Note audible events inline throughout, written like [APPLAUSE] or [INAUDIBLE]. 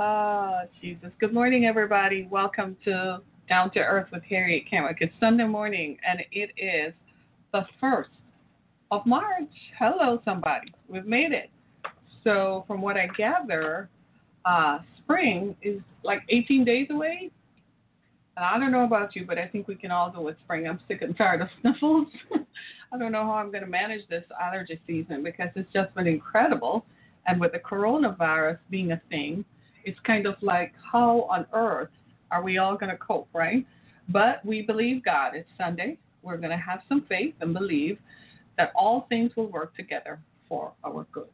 Oh, Jesus. Good morning, everybody. Welcome to Down to Earth with Harriet Kenwick. It's Sunday morning, and it is the 1st of March. Hello, somebody. We've made it. So, from what I gather, uh, spring is like 18 days away. And I don't know about you, but I think we can all do with spring. I'm sick and tired of [LAUGHS] sniffles. I don't know how I'm going to manage this allergy season because it's just been incredible. And with the coronavirus being a thing, it's kind of like how on earth are we all going to cope, right? But we believe God. It's Sunday. We're going to have some faith and believe that all things will work together for our good.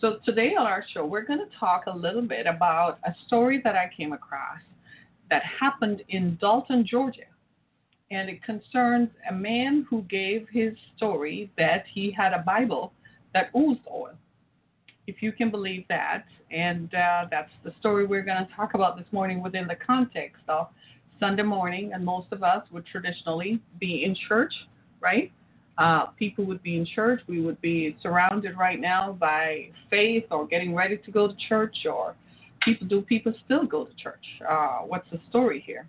So today on our show, we're going to talk a little bit about a story that I came across that happened in Dalton, Georgia. And it concerns a man who gave his story that he had a Bible that oozed oil if you can believe that. And uh, that's the story we're going to talk about this morning within the context of Sunday morning. And most of us would traditionally be in church, right? Uh, people would be in church. We would be surrounded right now by faith or getting ready to go to church, or people do people still go to church? Uh, what's the story here?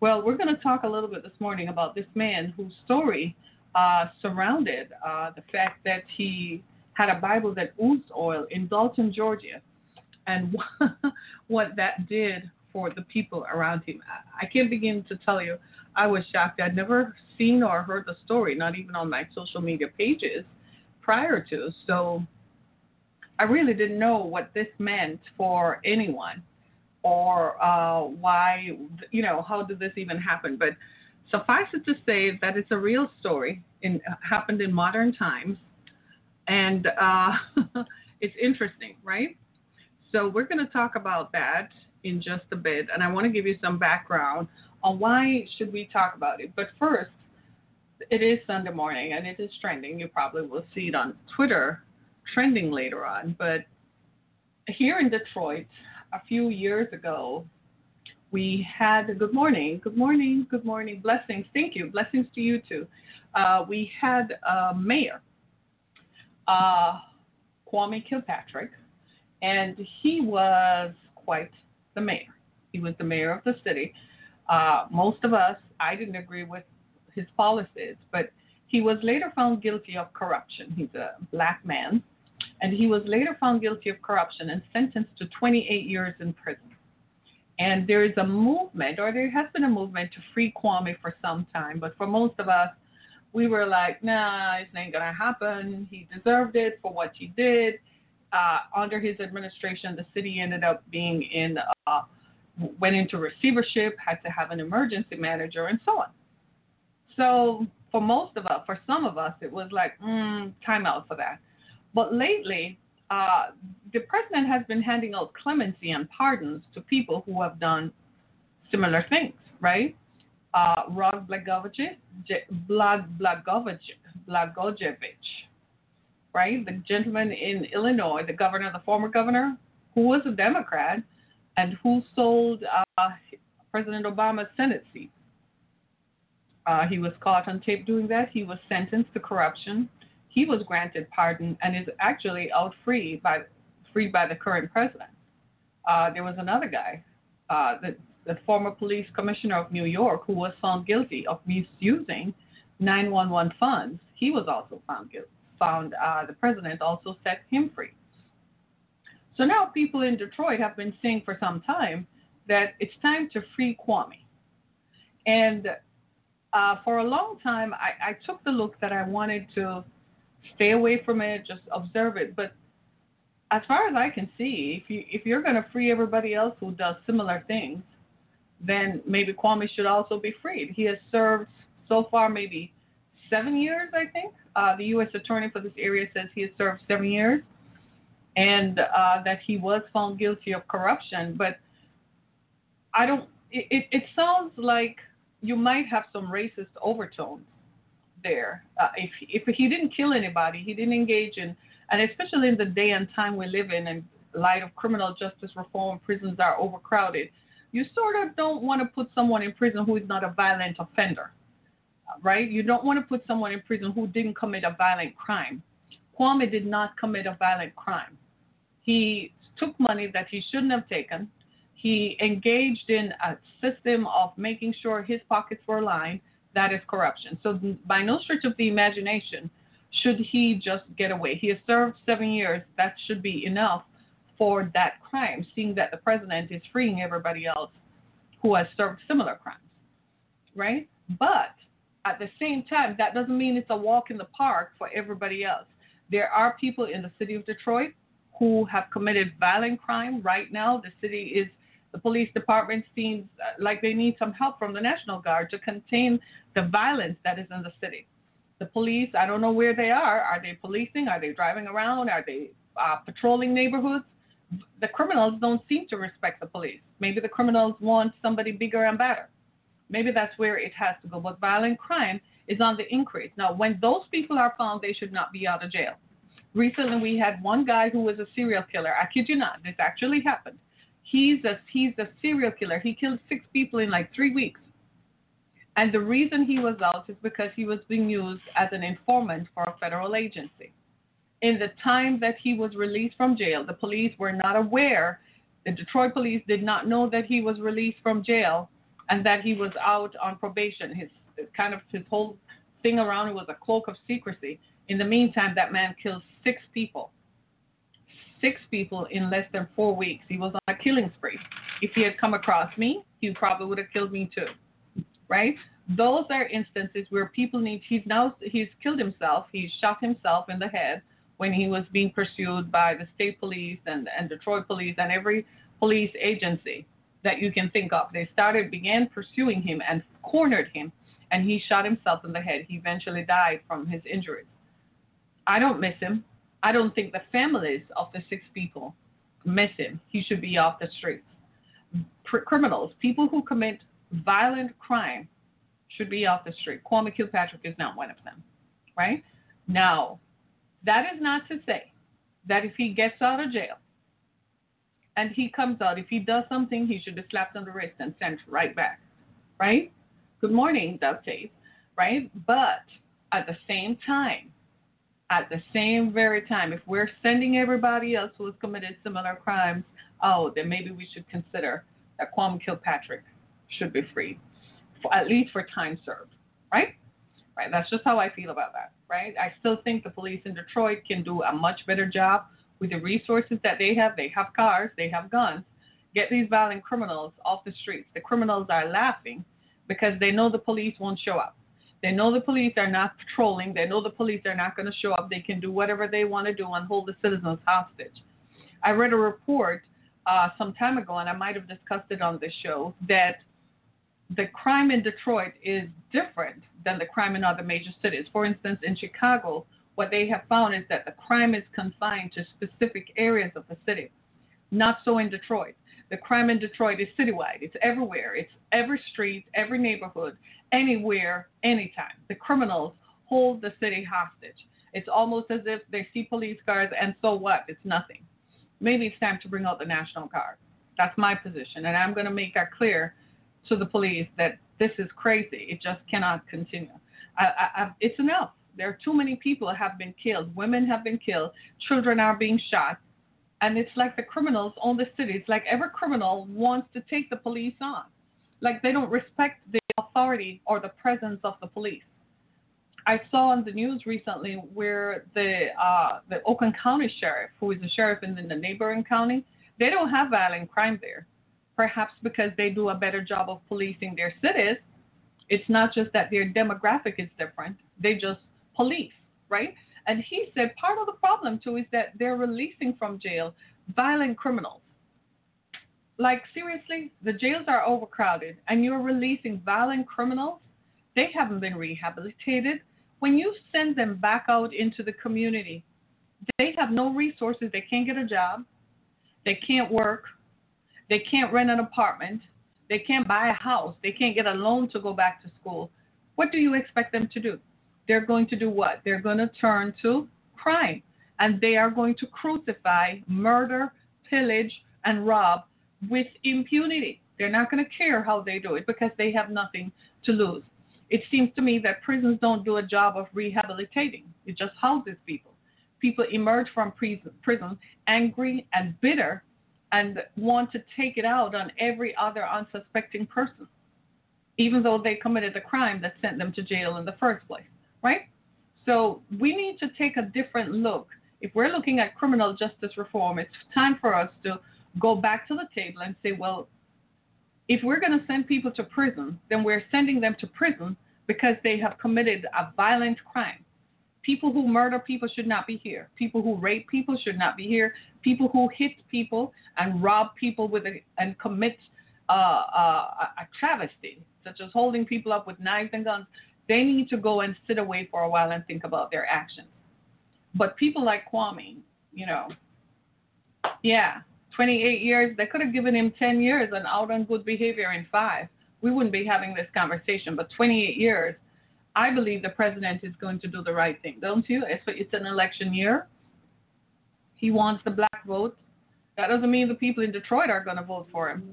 Well, we're going to talk a little bit this morning about this man whose story uh, surrounded uh, the fact that he had a Bible that oozed oil in Dalton, Georgia, and [LAUGHS] what that did for the people around him. I can't begin to tell you. I was shocked. I'd never seen or heard the story, not even on my social media pages prior to. So I really didn't know what this meant for anyone or uh, why, you know, how did this even happen. But suffice it to say that it's a real story. It happened in modern times and uh, [LAUGHS] it's interesting, right? So we're going to talk about that in just a bit, and I want to give you some background on why should we talk about it. But first, it is Sunday morning, and it is trending. You probably will see it on Twitter trending later on. But here in Detroit, a few years ago, we had good morning, good morning, good morning, blessings. Thank you, blessings to you too. Uh, we had a mayor uh, Kwame Kilpatrick, and he was quite the mayor. He was the mayor of the city. Uh, most of us, I didn't agree with his policies, but he was later found guilty of corruption. He's a black man, and he was later found guilty of corruption and sentenced to 28 years in prison. And there is a movement, or there has been a movement to free Kwame for some time, but for most of us, we were like, nah, this ain't gonna happen. He deserved it for what he did. Uh, under his administration, the city ended up being in, uh, went into receivership, had to have an emergency manager, and so on. So for most of us, for some of us, it was like, mm, time out for that. But lately, uh, the president has been handing out clemency and pardons to people who have done similar things, right? Uh, Rod Blagojevich, right? The gentleman in Illinois, the governor, the former governor, who was a Democrat and who sold uh, President Obama's Senate seat. Uh, he was caught on tape doing that. He was sentenced to corruption. He was granted pardon and is actually out free by freed by the current president. Uh, there was another guy uh, the former police commissioner of New York, who was found guilty of misusing 911 funds, he was also found guilty. Found uh, the president also set him free. So now people in Detroit have been saying for some time that it's time to free Kwame. And uh, for a long time, I, I took the look that I wanted to stay away from it, just observe it. But as far as I can see, if you if you're going to free everybody else who does similar things, then maybe Kwame should also be freed. He has served so far maybe seven years, I think. Uh, the U.S. attorney for this area says he has served seven years, and uh, that he was found guilty of corruption. But I don't. It, it, it sounds like you might have some racist overtones there. Uh, if if he didn't kill anybody, he didn't engage in, and especially in the day and time we live in, in light of criminal justice reform, prisons are overcrowded you sort of don't want to put someone in prison who is not a violent offender, right? You don't want to put someone in prison who didn't commit a violent crime. Kwame did not commit a violent crime. He took money that he shouldn't have taken. He engaged in a system of making sure his pockets were lined. That is corruption. So, by no stretch of the imagination, should he just get away. He has served seven years. That should be enough for that crime, seeing that the president is freeing everybody else who has served similar crimes, right? But at the same time, that doesn't mean it's a walk in the park for everybody else. There are people in the city of Detroit who have committed violent crime right now. The city is, the police department seems uh, like they need some help from the National Guard to contain the violence that is in the city. The police, I don't know where they are. Are they policing? Are they driving around? Are they uh, patrolling neighborhoods? The criminals don't seem to respect the police. Maybe the criminals want somebody bigger and better. Maybe that's where it has to go. But violent crime is on the increase. Now, when those people are found, they should not be out of jail. Recently, we had one guy who was a serial killer. I kid you not, this actually happened. He's a he's a serial killer. He killed six people in like three weeks. And the reason he was out is because he was being used as an informant for a federal agency. In the time that he was released from jail, the police were not aware. The Detroit police did not know that he was released from jail and that he was out on probation. His kind of his whole thing around it was a cloak of secrecy. In the meantime, that man killed six people. Six people in less than four weeks. He was on a killing spree. If he had come across me, he probably would have killed me too. Right? Those are instances where people need. He's now he's killed himself. He's shot himself in the head when he was being pursued by the state police and and Detroit police and every police agency that you can think of. They started began pursuing him and cornered him, and he shot himself in the head. He eventually died from his injuries. I don't miss him. I don't think the families of the six people miss him. He should be off the streets. Pr- criminals, people who commit violent crime, should be off the street. Kwame Kilpatrick is not one of them, right? Now, that is not to say that if he gets out of jail and he comes out, if he does something, he should be slapped on the wrist and sent right back, right? Good morning, Dove Tape, right? But at the same time, at the same very time, if we're sending everybody else who has committed similar crimes out, then maybe we should consider that Kwame Kilpatrick should be freed, for, at least for time served, right? Right. That's just how I feel about that, right? I still think the police in Detroit can do a much better job with the resources that they have. They have cars, they have guns. Get these violent criminals off the streets. The criminals are laughing because they know the police won't show up. They know the police are not patrolling. They know the police are not going to show up. They can do whatever they want to do and hold the citizens hostage. I read a report uh, some time ago, and I might have discussed it on this show, that the crime in Detroit is different than the crime in other major cities. For instance, in Chicago, what they have found is that the crime is confined to specific areas of the city. Not so in Detroit. The crime in Detroit is citywide. It's everywhere. It's every street, every neighborhood, anywhere, anytime. The criminals hold the city hostage. It's almost as if they see police cars and so what? It's nothing. Maybe it's time to bring out the National Guard. That's my position. And I'm going to make that clear to the police that this is crazy. It just cannot continue. I, I, I, it's enough. There are too many people have been killed. Women have been killed. Children are being shot and it's like the criminals own the city. It's like every criminal wants to take the police on. Like they don't respect the authority or the presence of the police. I saw on the news recently where the uh, the Oakland County sheriff, who is a sheriff in the neighboring county, they don't have violent crime there. Perhaps because they do a better job of policing their cities. It's not just that their demographic is different; they just police, right? And he said part of the problem too is that they're releasing from jail violent criminals. Like seriously, the jails are overcrowded and you're releasing violent criminals. They haven't been rehabilitated. When you send them back out into the community, they have no resources. They can't get a job. They can't work. They can't rent an apartment. They can't buy a house. They can't get a loan to go back to school. What do you expect them to do? they're going to do what? They're going to turn to crime and they are going to crucify, murder, pillage, and rob with impunity. They're not going to care how they do it because they have nothing to lose. It seems to me that prisons don't do a job of rehabilitating, it just houses people. People emerge from prison angry and bitter and want to take it out on every other unsuspecting person, even though they committed the crime that sent them to jail in the first place, right? So we need to take a different look. If we're looking at criminal justice reform, it's time for us to go back to the table and say, well, if we're going to send people to prison, then we're sending them to prison because they have committed a violent crime. People who murder people should not be here. People who rape people should not be here. People who hit people and rob people with a, and commit uh, uh, a travesty, such as holding people up with knives and guns, they need to go and sit away for a while and think about their actions. But people like Kwame, you know, yeah, 28 years, they could have given him 10 years and out on good behavior in five. We wouldn't be having this conversation. But 28 years, I believe the president is going to do the right thing, don't you? It's, it's an election year. He wants the black vote. That doesn't mean the people in Detroit are going to vote for him.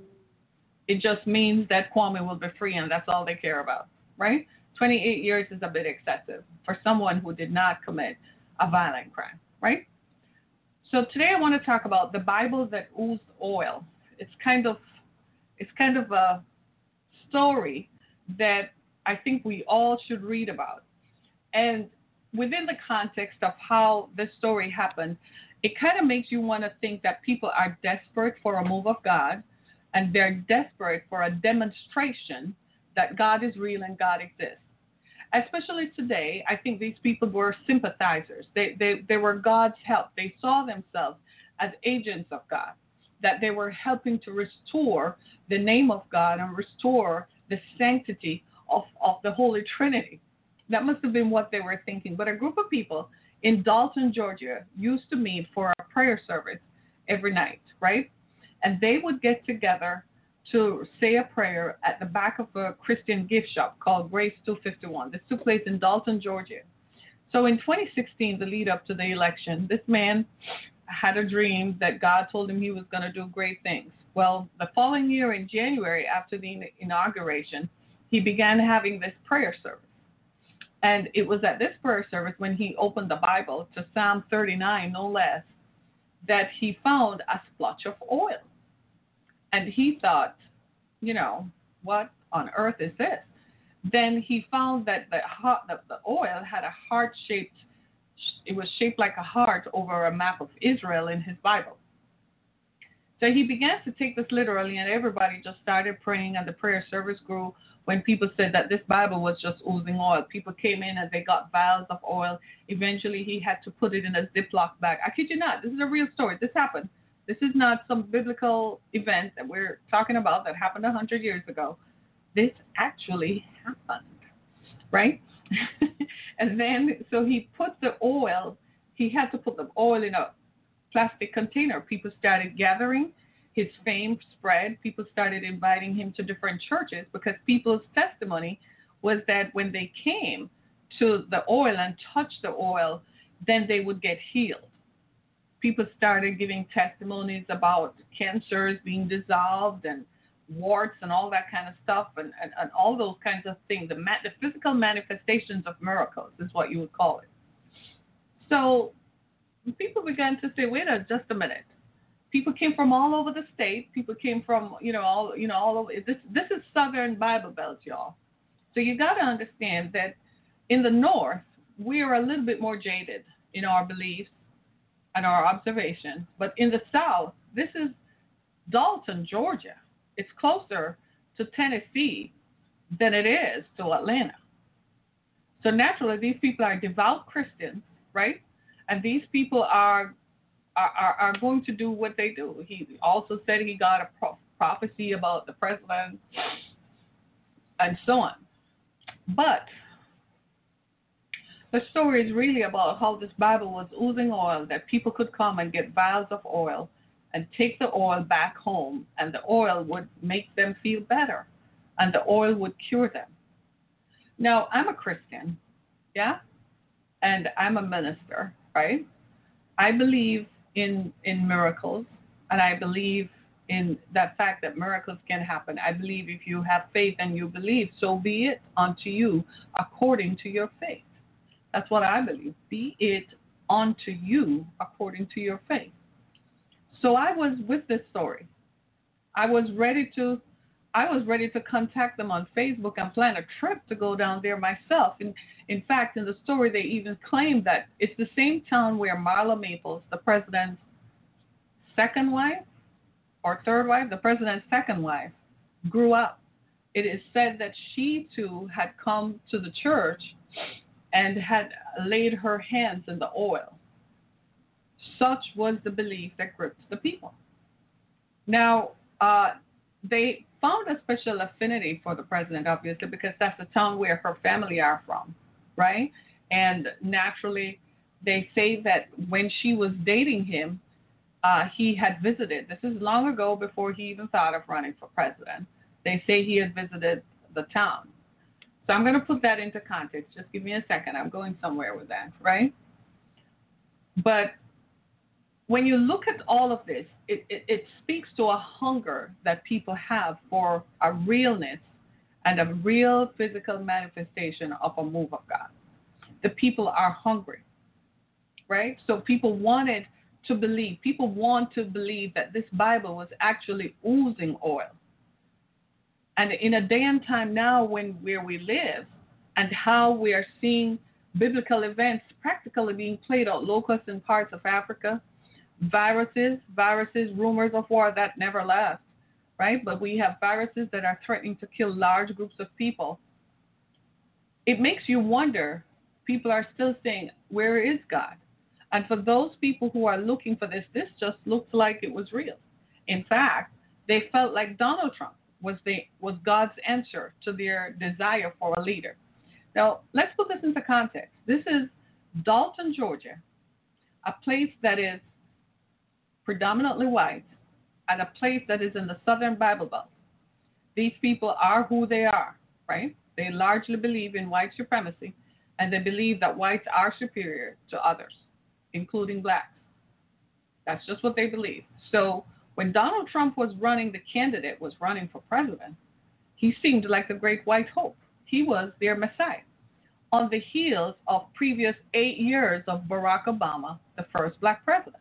It just means that Kwame will be free, and that's all they care about, right? 28 years is a bit excessive for someone who did not commit a violent crime, right? So today I want to talk about the Bible that oozed oil. It's kind of it's kind of a story that I think we all should read about. And within the context of how this story happened, it kind of makes you want to think that people are desperate for a move of God and they're desperate for a demonstration that God is real and God exists especially today, I think these people were sympathizers. They, they, they were God's help. They saw themselves as agents of God, that they were helping to restore the name of God and restore the sanctity of, of the Holy Trinity. That must have been what they were thinking. But a group of people in Dalton, Georgia, used to meet for a prayer service every night, right? And they would get together to say a prayer at the back of a Christian gift shop called Grace 251. This took place in Dalton, Georgia. So in 2016, the lead up to the election, this man had a dream that God told him he was going to do great things. Well, the following year in January, after the inauguration, he began having this prayer service. And it was at this prayer service when he opened the Bible to Psalm 39, no less, that he found a splotch of oil. And he thought, you know, what on earth is this? Then he found that the, the, the oil had a heart shaped, it was shaped like a heart over a map of Israel in his Bible. So he began to take this literally, and everybody just started praying, and the prayer service grew when people said that this Bible was just oozing oil. People came in and they got vials of oil. Eventually, he had to put it in a Ziploc bag. I kid you not, this is a real story. This happened. This is not some biblical event that we're talking about that happened a hundred years ago. This actually happened, right? [LAUGHS] and then, so he put the oil. He had to put the oil in a plastic container. People started gathering. His fame spread. People started inviting him to different churches because people's testimony was that when they came to the oil and touched the oil, then they would get healed people started giving testimonies about cancers being dissolved and warts and all that kind of stuff and, and, and all those kinds of things. The, the physical manifestations of miracles is what you would call it. So people began to say, wait a just a minute. People came from all over the state. People came from, you know, all you know, all over this this is southern Bible Belt, y'all. So you gotta understand that in the north, we are a little bit more jaded in our beliefs and our observation. But in the South, this is Dalton, Georgia. It's closer to Tennessee than it is to Atlanta. So naturally, these people are devout Christians, right? And these people are are, are going to do what they do. He also said he got a pro- prophecy about the president and so on. But the story is really about how this Bible was oozing oil, that people could come and get vials of oil and take the oil back home, and the oil would make them feel better, and the oil would cure them. Now, I'm a Christian, yeah, and I'm a minister, right? I believe in in miracles, and I believe in that fact that miracles can happen. I believe if you have faith and you believe, so be it unto you according to your faith. That's what I believe. Be it unto you according to your faith. So I was with this story. I was ready to I was ready to contact them on Facebook and plan a trip to go down there myself. And in fact, in the story, they even claimed that it's the same town where Marla Maples, the president's second wife or third wife, the president's second wife, grew up. It is said that she too had come to the church and had laid her hands in the oil. Such was the belief that gripped the people. Now, uh, they found a special affinity for the president, obviously, because that's the town where her family are from, right? And naturally, they say that when she was dating him, uh, he had visited. This is long ago before he even thought of running for president. They say he had visited the town. So I'm going to put that into context. Just give me a second. I'm going somewhere with that, right? But when you look at all of this, it, it, it, speaks to a hunger that people have for a realness and a real physical manifestation of a move of God. The people are hungry, right? So people wanted to believe, people want to believe that this Bible was actually oozing oil. And in a day and time now when where we live and how we are seeing biblical events practically being played out locusts in parts of Africa, viruses, viruses, rumors of war that never last, right? But we have viruses that are threatening to kill large groups of people. It makes you wonder. People are still saying, Where is God? And for those people who are looking for this, this just looks like it was real. In fact, they felt like Donald Trump was the was God's answer to their desire for a leader. Now, let's put this into context. This is Dalton, Georgia, a place that is predominantly white, at a place that is in the Southern Bible Belt. These people are who they are, right? They largely believe in white supremacy, and they believe that whites are superior to others, including blacks. That's just what they believe. So when Donald Trump was running, the candidate was running for president, he seemed like the great white hope. He was their messiah. On the heels of previous eight years of Barack Obama, the first black president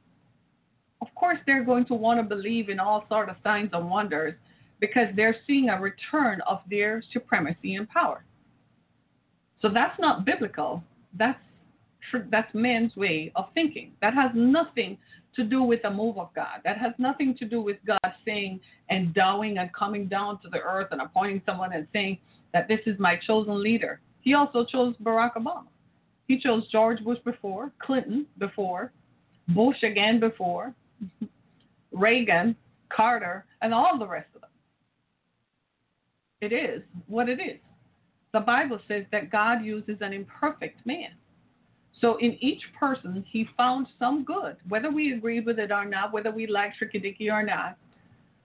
of course they're going to want to believe in all sort of signs and wonders because they're seeing a return of their supremacy and power. So that's not biblical. That's that's man's way of thinking. That has nothing to do with the move of God. That has nothing to do with God saying, and endowing and coming down to the earth and appointing someone and saying that this is my chosen leader. He also chose Barack Obama. He chose George Bush before, Clinton before, Bush again before, [LAUGHS] Reagan, Carter, and all the rest of them. It is what it is. The Bible says that God uses an imperfect man. So in each person, he found some good, whether we agreed with it or not, whether we like Dicky or not,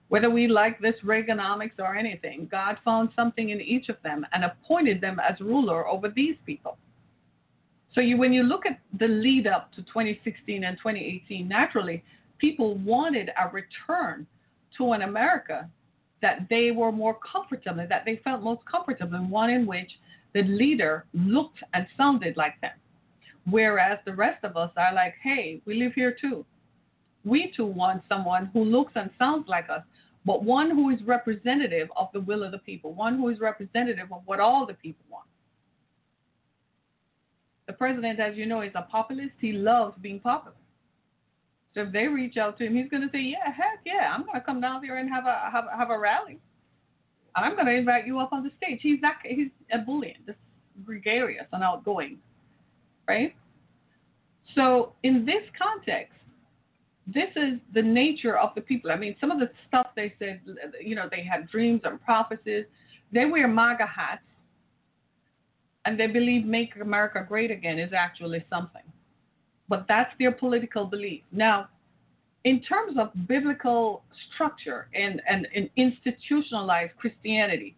whether we like this Reaganomics or anything. God found something in each of them and appointed them as ruler over these people. So you, when you look at the lead up to 2016 and 2018, naturally, people wanted a return to an America that they were more comfortable, that they felt most comfortable in, one in which the leader looked and sounded like them. Whereas the rest of us are like, hey, we live here too. We too want someone who looks and sounds like us, but one who is representative of the will of the people, one who is representative of what all the people want. The president, as you know, is a populist. He loves being popular. So if they reach out to him, he's going to say, "Yeah, heck yeah, I'm going to come down there and have a have, have a rally. I'm going to invite you up on the stage." He's that he's ebullient, just gregarious and outgoing, right? So in this context, this is the nature of the people. I mean, some of the stuff they said, you know, they had dreams and prophecies. They wear MAGA hats, and they believe "Make America Great Again" is actually something but that's their political belief. Now, in terms of biblical structure and, and, and institutionalized Christianity,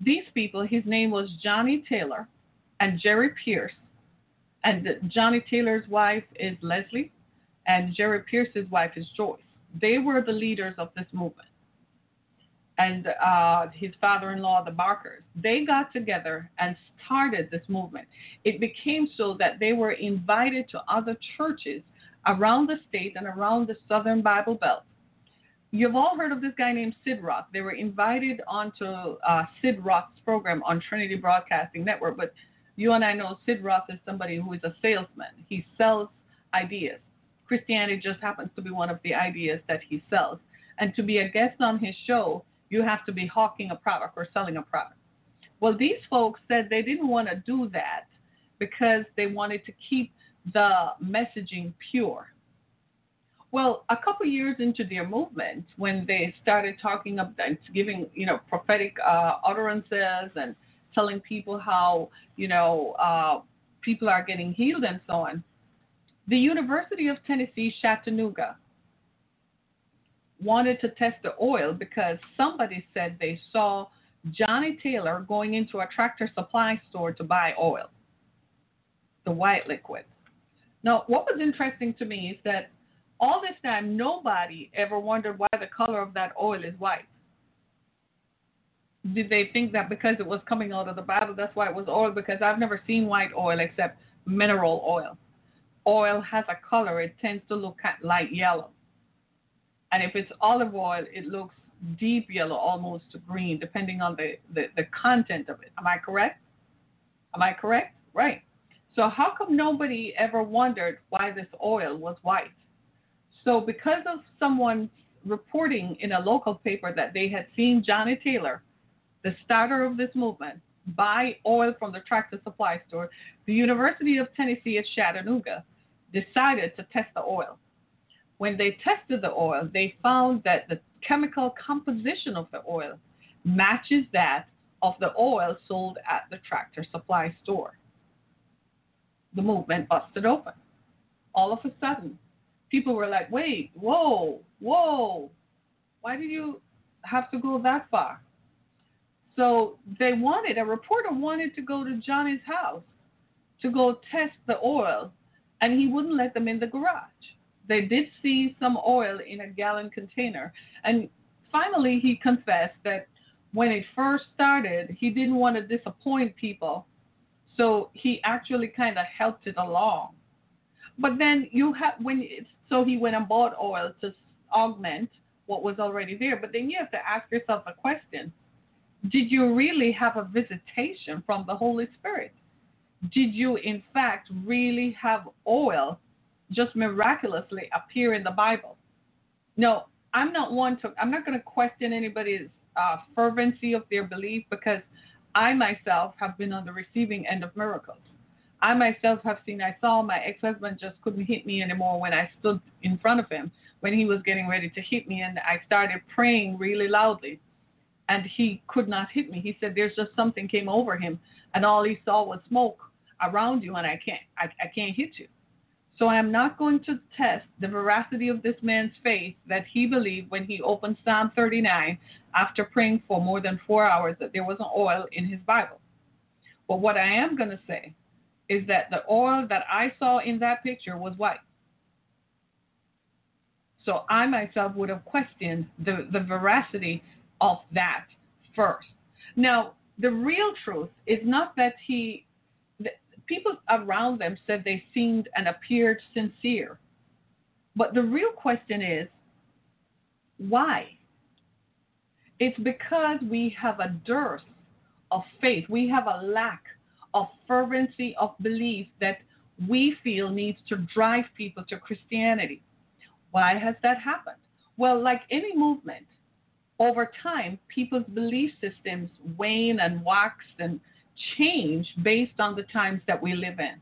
these people, his name was Johnny Taylor and Jerry Pierce, and Johnny Taylor's wife is Leslie, and Jerry Pierce's wife is Joyce. They were the leaders of this movement and uh, his father-in-law, the Barkers, they got together and started this movement. It became so that they were invited to other churches around the state and around the Southern Bible Belt you've all heard of this guy named Sid Roth. They were invited onto uh, Sid Roth's program on Trinity Broadcasting Network, but you and I know Sid Roth is somebody who is a salesman. He sells ideas. Christianity just happens to be one of the ideas that he sells. And to be a guest on his show, you have to be hawking a product or selling a product. Well, these folks said they didn't want to do that because they wanted to keep the messaging pure. Well, a couple years into their movement, when they started talking about giving, you know, prophetic uh, utterances and telling people how, you know, uh, people are getting healed and so on, the University of Tennessee, Chattanooga, wanted to test the oil because somebody said they saw Johnny Taylor going into a tractor supply store to buy oil, the white liquid. Now, what was interesting to me is that all this time, nobody ever wondered why the color of that oil is white. Did they think that because it was coming out of the Bible, that's why it was oil? Because I've never seen white oil except mineral oil. Oil has a color, it tends to look light yellow. And if it's olive oil, it looks deep yellow, almost green, depending on the, the, the content of it. Am I correct? Am I correct? Right. So, how come nobody ever wondered why this oil was white? So, because of someone reporting in a local paper that they had seen Johnny Taylor, the starter of this movement, buy oil from the tractor supply store, the University of Tennessee at Chattanooga decided to test the oil. When they tested the oil, they found that the chemical composition of the oil matches that of the oil sold at the tractor supply store the movement busted open. All of a sudden, people were like, wait, whoa, whoa, why did you have to go that far? So they wanted, a reporter wanted to go to Johnny's house to go test the oil, and he wouldn't let them in the garage. They did see some oil in a gallon container. And finally, he confessed that when it first started, he didn't want to disappoint people so he actually kind of helped it along. But then you have when so he went and bought oil to augment what was already there. But then you have to ask yourself a question: Did you really have a visitation from the Holy Spirit? Did you in fact really have oil just miraculously appear in the Bible? No, I'm not one to. I'm not going to question anybody's uh, fervency of their belief because I myself have been on the receiving end of miracles. I myself have seen, I saw my ex husband just couldn't hit me anymore when I stood in front of him when he was getting ready to hit me. And I started praying really loudly. And he could not hit me. He said, There's just something came over him. And all he saw was smoke around you. And I can't, I, I can't hit you. So I am not going to test the veracity of this man's faith that he believed when he opened Psalm 39 after praying for more than four hours that there was an oil in his Bible. But what I am going to say is that the oil that I saw in that picture was white. So I myself would have questioned the, the veracity of that first. Now, the real truth is not that he people around them said they seemed and appeared sincere. But the real question is why? It's because we have a dearth of faith, we have a lack of fervency of belief that we feel needs to drive people to Christianity. Why has that happened? Well, like any movement, over time, people's belief systems wane and wax and change based on the times that we live in.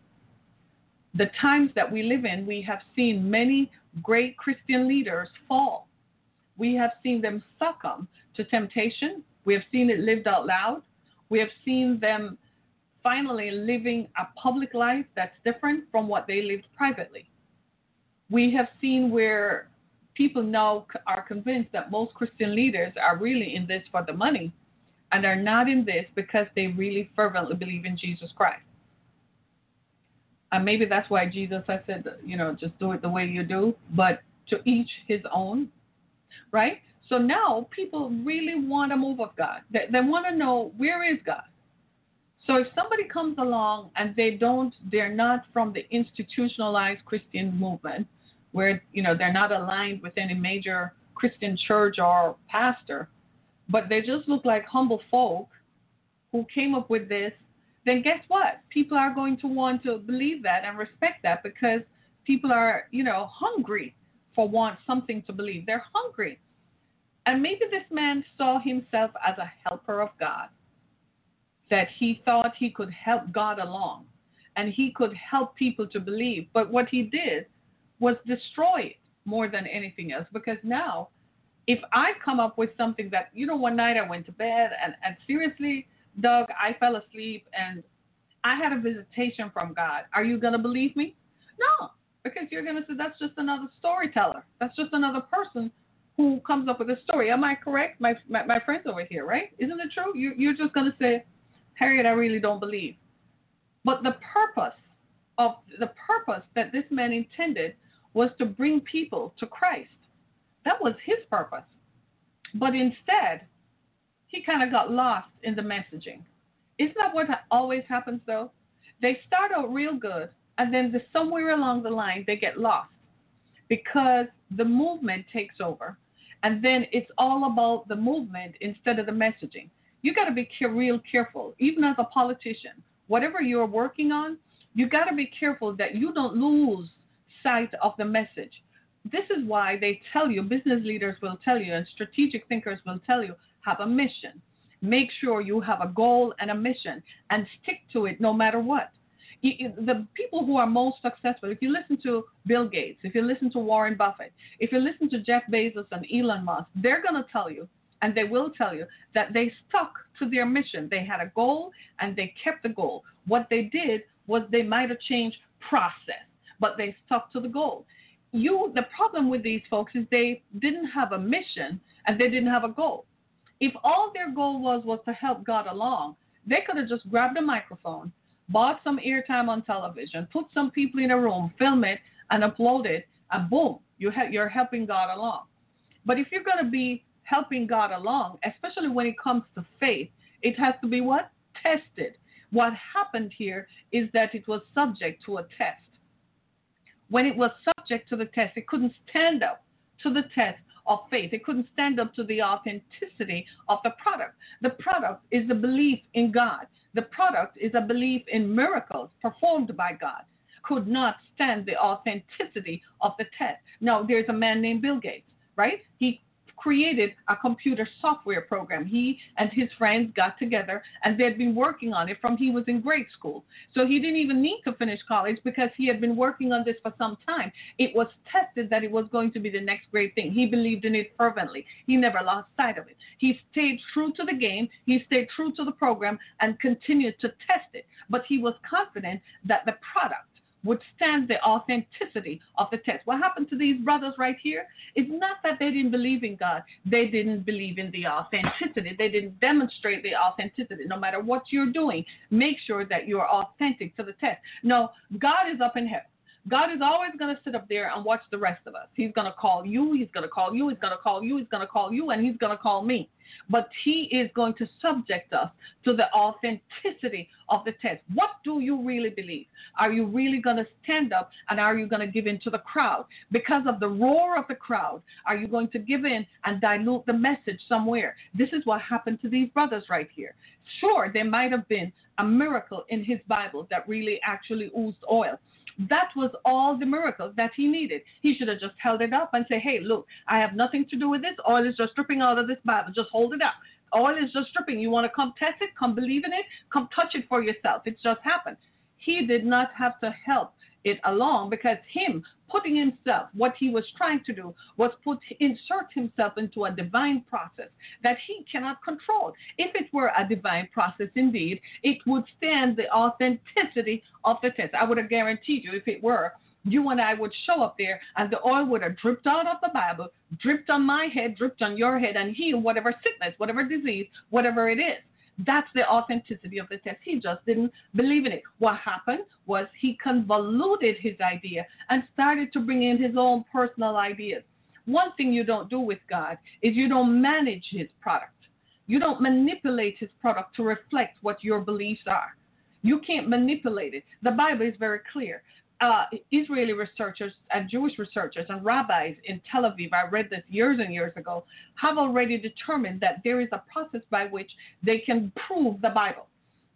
The times that we live in, we have seen many great Christian leaders fall. We have seen them succumb to temptation. We have seen it lived out loud. We have seen them finally living a public life that's different from what they lived privately. We have seen where people now are convinced that most Christian leaders are really in this for the money and are not in this because they really fervently believe in Jesus Christ. And maybe that's why Jesus has said, you know, just do it the way you do, but to each his own, right? So now people really want a move of God. They, they want to know where is God. So if somebody comes along and they don't, they're not from the institutionalized Christian movement, where you know they're not aligned with any major Christian church or pastor, but they just look like humble folk who came up with this, then guess what? People are going to want to believe that and respect that because people are, you know, hungry for want something to believe. They're hungry. And maybe this man saw himself as a helper of God, that he thought he could help God along and he could help people to believe. But what he did was destroy it more than anything else because now, if I come up with something that, you know, one night I went to bed and, and seriously, Doug, I fell asleep and I had a visitation from God. Are you going to believe me? No, because you're going to say that's just another storyteller. That's just another person who comes up with a story. Am I correct? My, my, my friends over here, right? Isn't it true? You, you're just going to say, Harriet, I really don't believe. But the purpose of the purpose that this man intended was to bring people to Christ. That was his purpose. But instead, he kind of got lost in the messaging. Isn't that what always happens though? They start out real good, and then the, somewhere along the line they get lost because the movement takes over, and then it's all about the movement instead of the messaging. You got to be real careful, even as a politician. Whatever you're working on, you got to be careful that you don't lose sight of the message. This is why they tell you, business leaders will tell you, and strategic thinkers will tell you, have a mission. Make sure you have a goal and a mission and stick to it no matter what. The people who are most successful, if you listen to Bill Gates, if you listen to Warren Buffett, if you listen to Jeff Bezos and Elon Musk, they're going to tell you, and they will tell you, that they stuck to their mission. They had a goal and they kept the goal. What they did was they might have changed process, but they stuck to the goal. You, the problem with these folks is they didn't have a mission and they didn't have a goal. If all their goal was was to help God along, they could have just grabbed a microphone, bought some airtime on television, put some people in a room, film it, and upload it, and boom, you ha- you're helping God along. But if you're going to be helping God along, especially when it comes to faith, it has to be what? Tested. What happened here is that it was subject to a test. When it was subject to the test, it couldn't stand up to the test of faith. It couldn't stand up to the authenticity of the product. The product is a belief in God. The product is a belief in miracles performed by God. Could not stand the authenticity of the test. Now, there's a man named Bill Gates, right? He created a computer software program. He and his friends got together and they'd been working on it from he was in grade school. So he didn't even need to finish college because he had been working on this for some time. It was tested that it was going to be the next great thing. He believed in it fervently. He never lost sight of it. He stayed true to the game, he stayed true to the program and continued to test it. But he was confident that the product would stand the authenticity of the test. What happened to these brothers right here is not that they didn't believe in God, they didn't believe in the authenticity. They didn't demonstrate the authenticity. No matter what you're doing, make sure that you're authentic to the test. No, God is up in heaven. God is always going to sit up there and watch the rest of us. He's going to call you, he's going to call you, he's going to call you, he's going to call you, and he's going to call me. But he is going to subject us to the authenticity of the test. What do you really believe? Are you really going to stand up and are you going to give in to the crowd? Because of the roar of the crowd, are you going to give in and dilute the message somewhere? This is what happened to these brothers right here. Sure, there might have been a miracle in his Bible that really actually oozed oil. That was all the miracles that he needed. He should have just held it up and say, hey, look, I have nothing to do with this. Oil is just dripping out of this Bible. Just hold it up. Oil is just dripping. You want to come test it? Come believe in it? Come touch it for yourself. It's just happened. He did not have to help it along because him putting himself, what he was trying to do was put insert himself into a divine process that he cannot control. If it were a divine process indeed, it would stand the authenticity of the test. I would have guaranteed you if it were you and I would show up there and the oil would have dripped out of the Bible, dripped on my head, dripped on your head, and healed whatever sickness, whatever disease, whatever it is. That's the authenticity of the test. He just didn't believe in it. What happened was he convoluted his idea and started to bring in his own personal ideas. One thing you don't do with God is you don't manage his product. You don't manipulate his product to reflect what your beliefs are. You can't manipulate it. The Bible is very clear. Uh, Israeli researchers and Jewish researchers and rabbis in Tel Aviv, I read this years and years ago, have already determined that there is a process by which they can prove the Bible.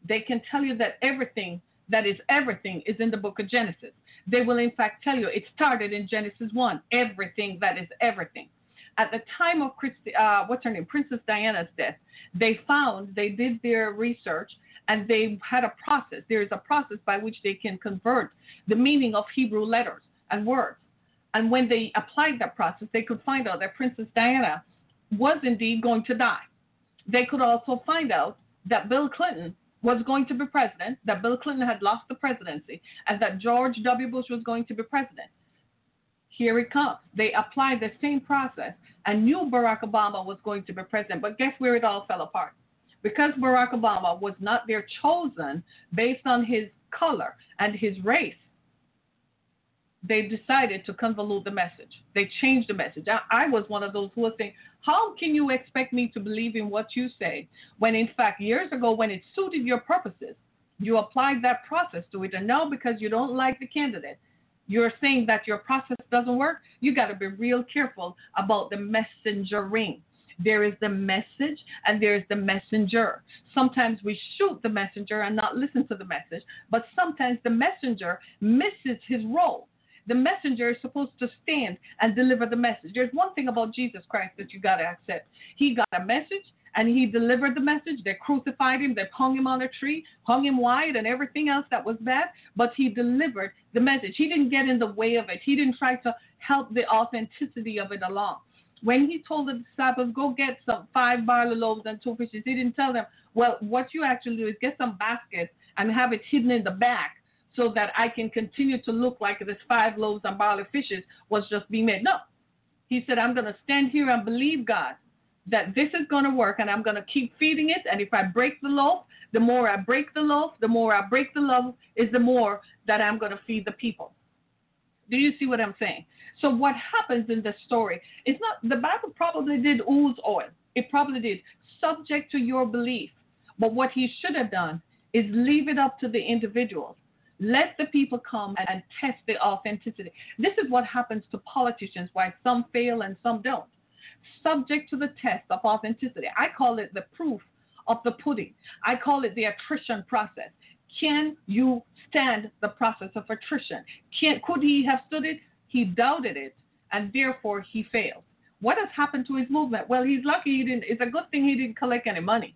They can tell you that everything that is everything is in the book of Genesis. They will, in fact, tell you it started in Genesis 1, everything that is everything. At the time of Christi, uh, what's her name, Princess Diana's death, they found, they did their research, and they had a process. There is a process by which they can convert the meaning of Hebrew letters and words. And when they applied that process, they could find out that Princess Diana was indeed going to die. They could also find out that Bill Clinton was going to be president, that Bill Clinton had lost the presidency, and that George W. Bush was going to be president. Here it comes. They applied the same process and knew Barack Obama was going to be president. But guess where it all fell apart? Because Barack Obama was not their chosen based on his color and his race, they decided to convolute the message. They changed the message. I, I, was one of those who was saying, How can you expect me to believe in what you say when, in fact, years ago, when it suited your purposes, you applied that process to it, and now because you don't like the candidate, you're saying that your process doesn't work? You got to be real careful about the messengering. There is the message and there is the messenger. Sometimes we shoot the messenger and not listen to the message, but sometimes the messenger misses his role the messenger is supposed to stand and deliver the message. There's one thing about Jesus Christ that you got to accept. He got a message and he delivered the message. They crucified him, they hung him on a tree, hung him wide, and everything else that was bad, but he delivered the message. He didn't get in the way of it, he didn't try to help the authenticity of it along. When he told the disciples, go get some five barley loaves and two fishes, he didn't tell them, well, what you actually do is get some baskets and have it hidden in the back so that I can continue to look like this five loaves and barley fishes was just being made. No. He said, I'm going to stand here and believe God that this is going to work and I'm going to keep feeding it. And if I break the loaf, the more I break the loaf, the more I break the loaf, is the more that I'm going to feed the people. Do you see what I'm saying? So what happens in the story? It's not the Bible probably did ooze oil. It probably did, subject to your belief. But what he should have done is leave it up to the individuals let the people come and test the authenticity. This is what happens to politicians, why some fail and some don't. Subject to the test of authenticity. I call it the proof of the pudding. I call it the attrition process. Can you stand the process of attrition? Can, could he have stood it? He doubted it, and therefore he failed. What has happened to his movement? Well, he's lucky he didn't. It's a good thing he didn't collect any money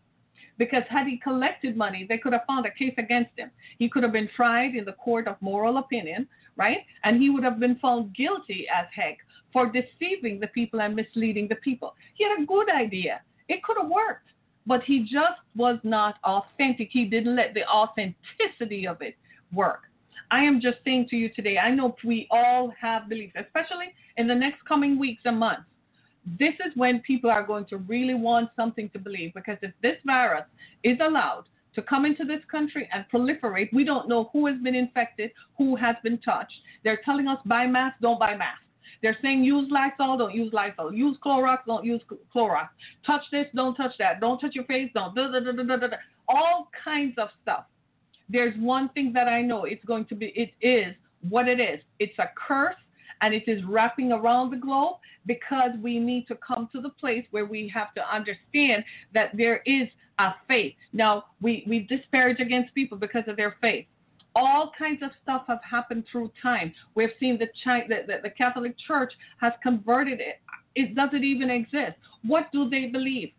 because had he collected money, they could have found a case against him. He could have been tried in the court of moral opinion, right? And he would have been found guilty as heck for deceiving the people and misleading the people. He had a good idea. It could have worked, but he just was not authentic. He didn't let the authenticity of it work. I am just saying to you today, I know we all have beliefs, especially in the next coming weeks and months this is when people are going to really want something to believe because if this virus is allowed to come into this country and proliferate, we don't know who has been infected, who has been touched. They're telling us buy masks, don't buy masks. They're saying use Lysol, don't use Lysol. Use Clorox, don't use Clorox. Touch this, don't touch that. Don't touch your face, don't. All kinds of stuff. There's one thing that I know it's going to be, it is what it is. It's a curse and it is wrapping around the globe because we need to come to the place where we have to understand that there is a faith. Now, we, we disparage against people because of their faith. All kinds of stuff have happened through time. We've seen the, China, the, the, the Catholic Church has converted it. It doesn't even exist. What do they believe?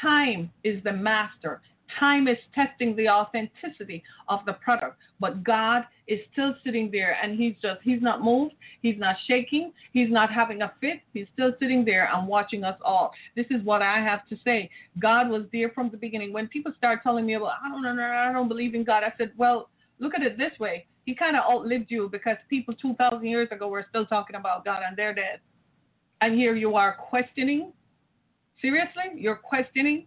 Time is the master. Time is testing the authenticity of the product, but God is still sitting there and he's just, he's not moved, he's not shaking, he's not having a fit, he's still sitting there and watching us all. This is what I have to say. God was there from the beginning. When people start telling me, well, I don't know, I don't believe in God, I said, well, look at it this way. He kind of outlived you because people 2,000 years ago were still talking about God and they're dead. And here you are questioning. Seriously? You're questioning?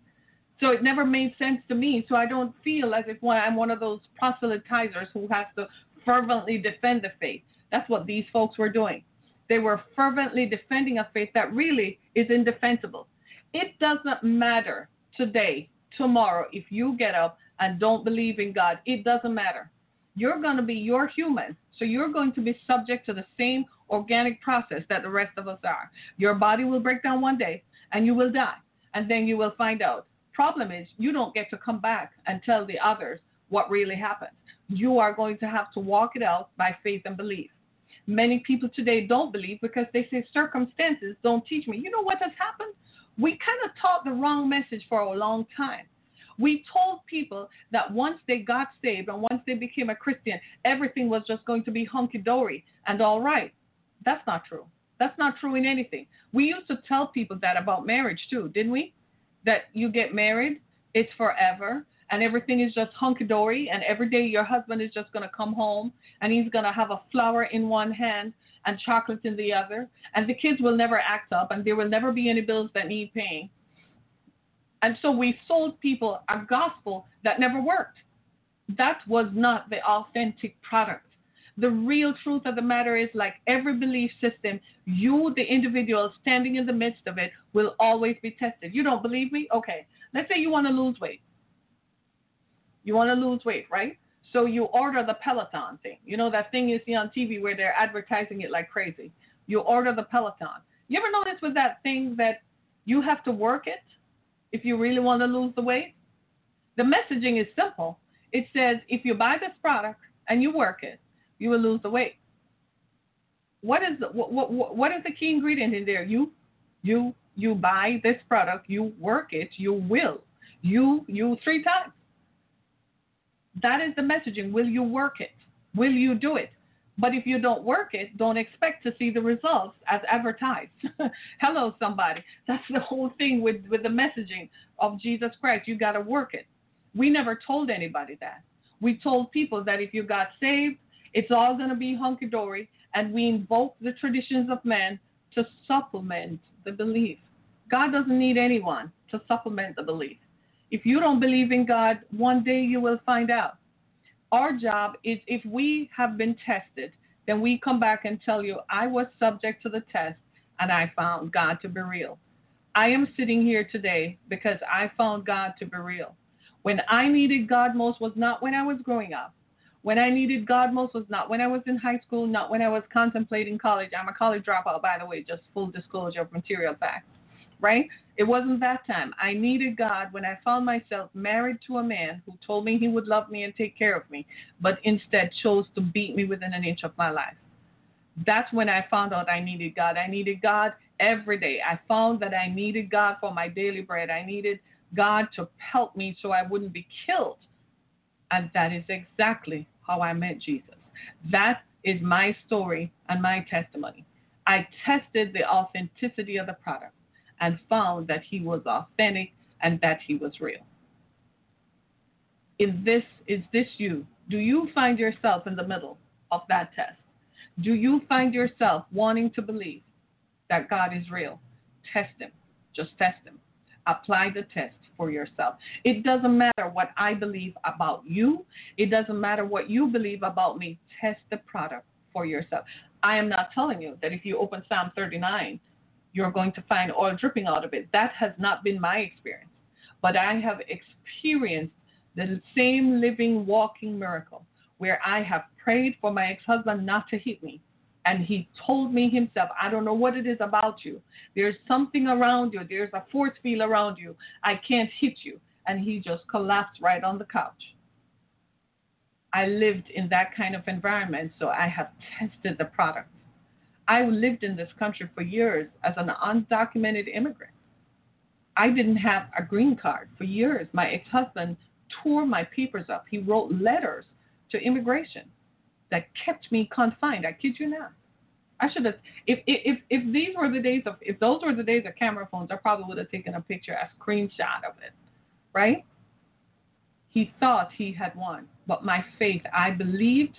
So it never made sense to me. So I don't feel as if I'm one of those proselytizers who has to fervently defend the faith. That's what these folks were doing. They were fervently defending a faith that really is indefensible. It doesn't matter today, tomorrow, if you get up and don't believe in God. It doesn't matter. you're going to be, you're human. So you're going to be subject to the same organic process that the rest of us are. Your body will break down one day and you will die. And then you will find out. Problem is, you don't get to come back and tell the others what really happened. You are going to have to walk it out by faith and belief. Many people today don't believe because they say circumstances don't teach me. You know what has happened? We kind of taught the wrong message for a long time. We told people that once they got saved and once they became a Christian, everything was just going to be hunky dory and all right. That's not true. That's not true in anything. We used to tell people that about marriage too, didn't we? That you get married, it's forever, and everything is just hunky dory, and every day your husband is just going to come home and he's going to have a flower in one hand and chocolate in the other, and the kids will never act up, and there will never be any bills that need paying. And so we sold people a gospel that never worked. That was not the authentic product. The real truth of the matter is, like every belief system, you, the individual standing in the midst of it, will always be tested. You don't believe me? Okay. Let's say you want to lose weight. You want to lose weight, right? So you order the Peloton thing. You know that thing you see on TV where they're advertising it like crazy. You order the Peloton. You ever notice with that thing that you have to work it? if you really want to lose the weight? The messaging is simple. It says if you buy this product and you work it, you will lose the weight. What is the, what, what, what is the key ingredient in there? You you you buy this product, you work it, you will. You you three times. That is the messaging. Will you work it? Will you do it? But if you don't work it, don't expect to see the results as advertised. [LAUGHS] Hello, somebody. That's the whole thing with, with the messaging of Jesus Christ. You got to work it. We never told anybody that. We told people that if you got saved, it's all going to be hunky dory, and we invoke the traditions of man to supplement the belief. God doesn't need anyone to supplement the belief. If you don't believe in God, one day you will find out our job is if we have been tested, then we come back and tell you, I was subject to the test and I found God to be real. I am sitting here today because I found God to be real. When I needed God most was not when I was growing up. When I needed God most was not when I was in high school, not when I was contemplating college. I'm a college dropout, by the way, just full disclosure of material facts right? It wasn't that time. I needed God when I found myself married to a man who told me he would love me and take care of me, but instead chose to beat me within an inch of my life. That's when I found out I needed God. I needed God every day. I found that I needed God for my daily bread. I needed God to help me so I wouldn't be killed. And that is exactly how I met Jesus. That is my story and my testimony. I tested the authenticity of the product and found that he was authentic and that he was real. In this is this you? Do you find yourself in the middle of that test? Do you find yourself wanting to believe that God is real? Test him. Just test him. Apply the test for yourself. It doesn't matter what I believe about you. It doesn't matter what you believe about me. Test the product for yourself. I am not telling you that if you open Psalm 39 you're going to find oil dripping out of it. That has not been my experience. But I have experienced the same living, walking miracle where I have prayed for my ex husband not to hit me. And he told me himself, I don't know what it is about you. There's something around you. There's a force field around you. I can't hit you. And he just collapsed right on the couch. I lived in that kind of environment, so I have tested the product. I lived in this country for years as an undocumented immigrant. I didn't have a green card for years. My ex husband tore my papers up. He wrote letters to immigration that kept me confined. I kid you not. I should have if if if these were the days of if those were the days of camera phones, I probably would have taken a picture, a screenshot of it. Right? He thought he had won. But my faith, I believed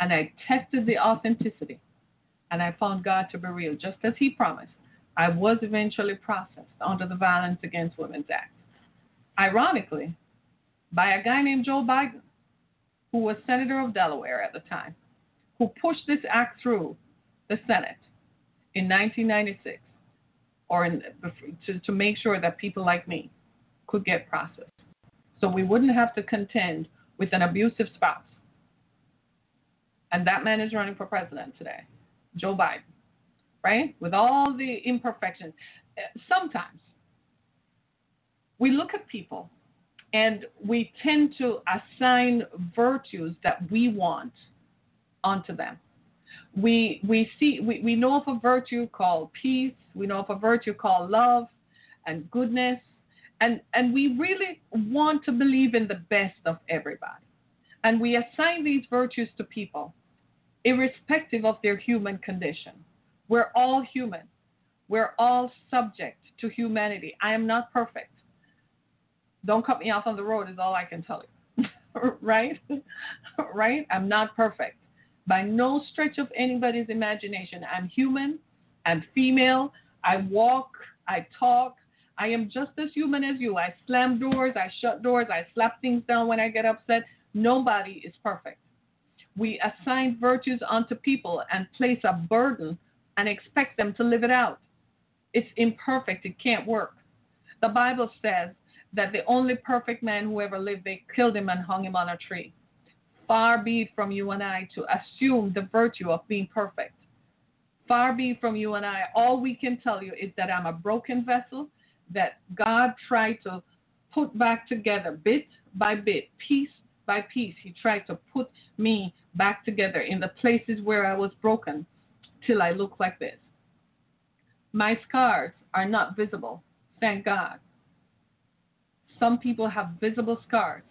and I tested the authenticity and I found God to be real, just as He promised. I was eventually processed under the Violence Against Women's Act. Ironically, by a guy named Joe Biden, who was Senator of Delaware at the time, who pushed this act through the Senate in 1996 or in, to, to make sure that people like me could get processed. So we wouldn't have to contend with an abusive spouse And that man is running for president today, Joe Biden, right? With all the imperfections. Sometimes we look at people and we tend to assign virtues that we want onto them. We we see we, we know of a virtue called peace, we know of a virtue called love and goodness, and and we really want to believe in the best of everybody. And we assign these virtues to people, irrespective of their human condition. We're all human. We're all subject to humanity. I am not perfect. Don't cut me off on the road is all I can tell you. [LAUGHS] right? [LAUGHS] right? I'm not perfect. By no stretch of anybody's imagination. I'm human. I'm female. I walk. I talk. I am just as human as you. I slam doors. I shut doors. I slap things down when I get upset. Nobody is perfect. We assign virtues onto people and place a burden and expect them to live it out. It's imperfect. It can't work. The Bible says that the only perfect man who ever lived, they killed him and hung him on a tree. Far be it from you and I to assume the virtue of being perfect. Far be it from you and I. All we can tell you is that I'm a broken vessel that God tried to put back together bit by bit, piece by piece. He tried to put me back together in the places where I was broken till I look like this. My scars are not visible, thank God. Some people have visible scars.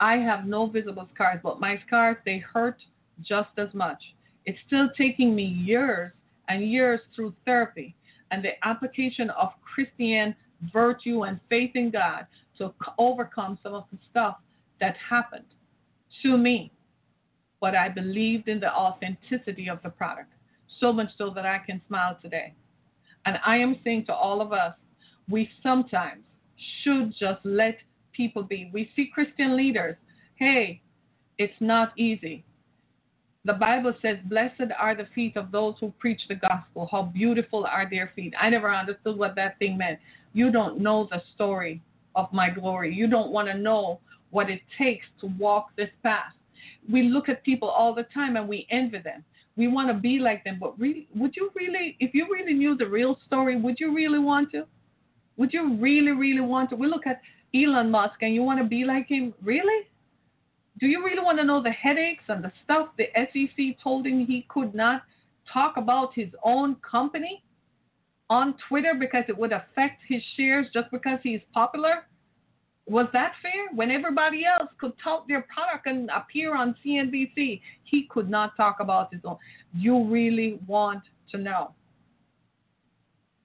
I have no visible scars, but my scars, they hurt just as much. It's still taking me years and years through therapy and the application of Christian virtue and faith in God to overcome some of the stuff that happened to me. But I believed in the authenticity of the product, so much so that I can smile today. And I am saying to all of us, we sometimes should just let people be. We see Christian leaders, hey, it's not easy. The Bible says, Blessed are the feet of those who preach the gospel. How beautiful are their feet. I never understood what that thing meant. You don't know the story of my glory. You don't want to know what it takes to walk this path. We look at people all the time and we envy them. We want to be like them, but really, would you really, if you really knew the real story, would you really want to? Would you really, really want to? We look at Elon Musk and you want to be like him? Really? Do you really want to know the headaches and the stuff the SEC told him he could not talk about his own company on Twitter because it would affect his shares just because he's popular? Was that fair? When everybody else could talk their product and appear on CNBC, he could not talk about his own. You really want to know.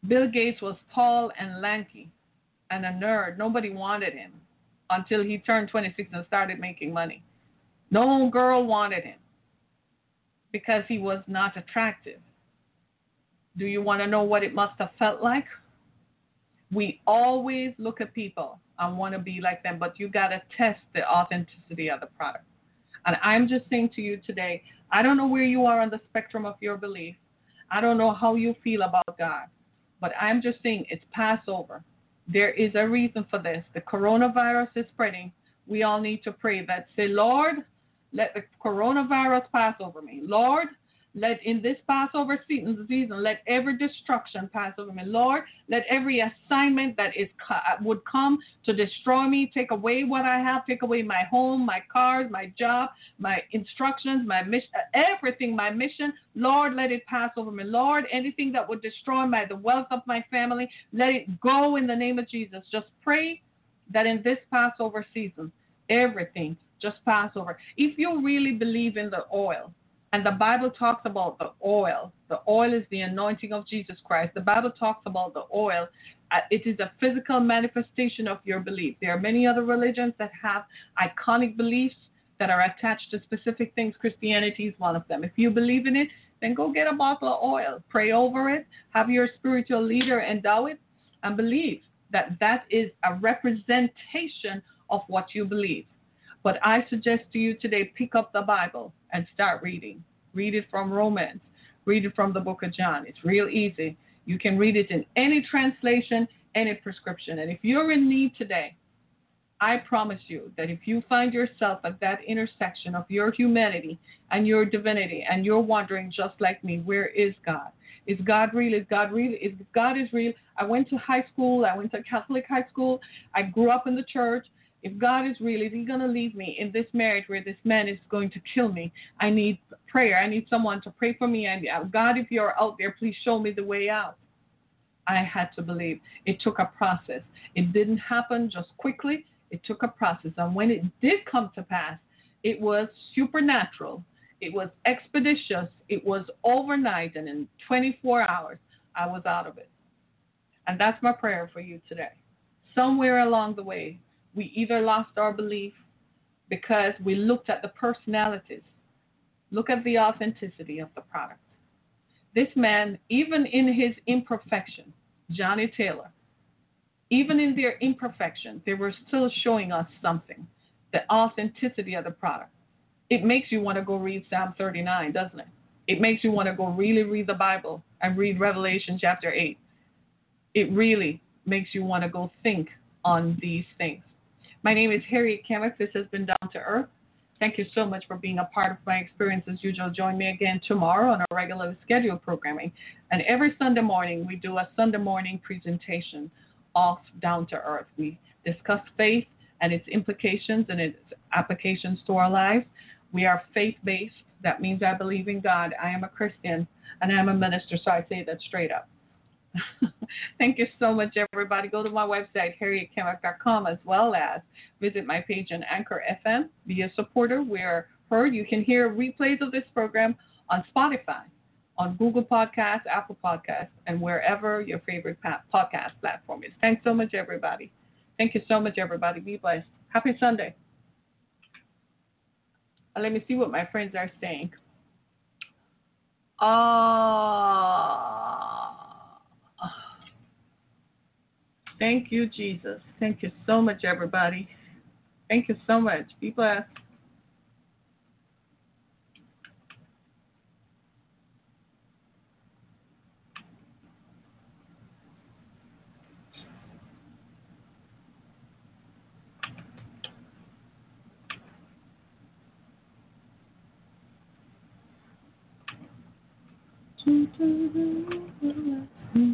Bill Gates was tall and lanky and a nerd. Nobody wanted him until he turned 26 and started making money. No girl wanted him because he was not attractive. Do you want to know what it must have felt like? We always look at people and want to be like them, but you got to test the authenticity of the product. And I'm just saying to you today, I don't know where you are on the spectrum of your belief. I don't know how you feel about God, but I'm just saying it's Passover. There is a reason for this. The coronavirus is spreading. We all need to pray that say, Lord, let the coronavirus pass over me. Lord, let in this Passover season, let every destruction pass over me. Lord, let every assignment that is uh, would come to destroy me, take away what I have, take away my home, my cars, my job, my instructions, my mission, uh, everything, my mission. Lord, let it pass over me. Lord, anything that would destroy my the wealth of my family, let it go in the name of Jesus. Just pray that in this Passover season, everything just pass over. If you really believe in the oil, and the Bible talks about the oil. The oil is the anointing of Jesus Christ. The Bible talks about the oil. Uh, it is a physical manifestation of your belief. There are many other religions that have iconic beliefs that are attached to specific things. Christianity is one of them. If you believe in it, then go get a bottle of oil, pray over it, have your spiritual leader endow it, and believe that that is a representation of what you believe. But I suggest to you today pick up the Bible and start reading. Read it from Romans. Read it from the book of John. It's real easy. You can read it in any translation, any prescription. And if you're in need today, I promise you that if you find yourself at that intersection of your humanity and your divinity and you're wondering just like me, where is God? Is God real? Is God real? Is God is real? I went to high school. I went to Catholic high school. I grew up in the church. If God is real, is He going to leave me in this marriage where this man is going to kill me? I need prayer. I need someone to pray for me. And uh, God, if you're out there, please show me the way out. I had to believe. It took a process. It didn't happen just quickly. It took a process. And when it did come to pass, it was supernatural. It was expeditious. It was overnight. And in 24 hours, I was out of it. And that's my prayer for you today. Somewhere along the way, we either lost our belief because we looked at the personalities, look at the authenticity of the product. This man, even in his imperfection, Johnny Taylor, even in their imperfection, they were still showing us something the authenticity of the product. It makes you want to go read Psalm 39, doesn't it? It makes you want to go really read the Bible and read Revelation chapter 8. It really makes you want to go think on these things. My name is Harriet Kamek. This has been Down to Earth. Thank you so much for being a part of my experience as usual. Join me again tomorrow on our regular scheduled programming. And every Sunday morning, we do a Sunday morning presentation of Down to Earth. We discuss faith and its implications and its applications to our lives. We are faith based. That means I believe in God. I am a Christian and I'm a minister, so I say that straight up. [LAUGHS] Thank you so much, everybody. Go to my website, harrietkamek.com, as well as visit my page on Anchor FM. Be a supporter. We're heard. You can hear replays of this program on Spotify, on Google Podcasts, Apple Podcasts, and wherever your favorite podcast platform is. Thanks so much, everybody. Thank you so much, everybody. Be blessed. Happy Sunday. Uh, let me see what my friends are saying. Ah. Uh, Thank you, Jesus. Thank you so much, everybody. Thank you so much. Be blessed.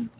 [LAUGHS]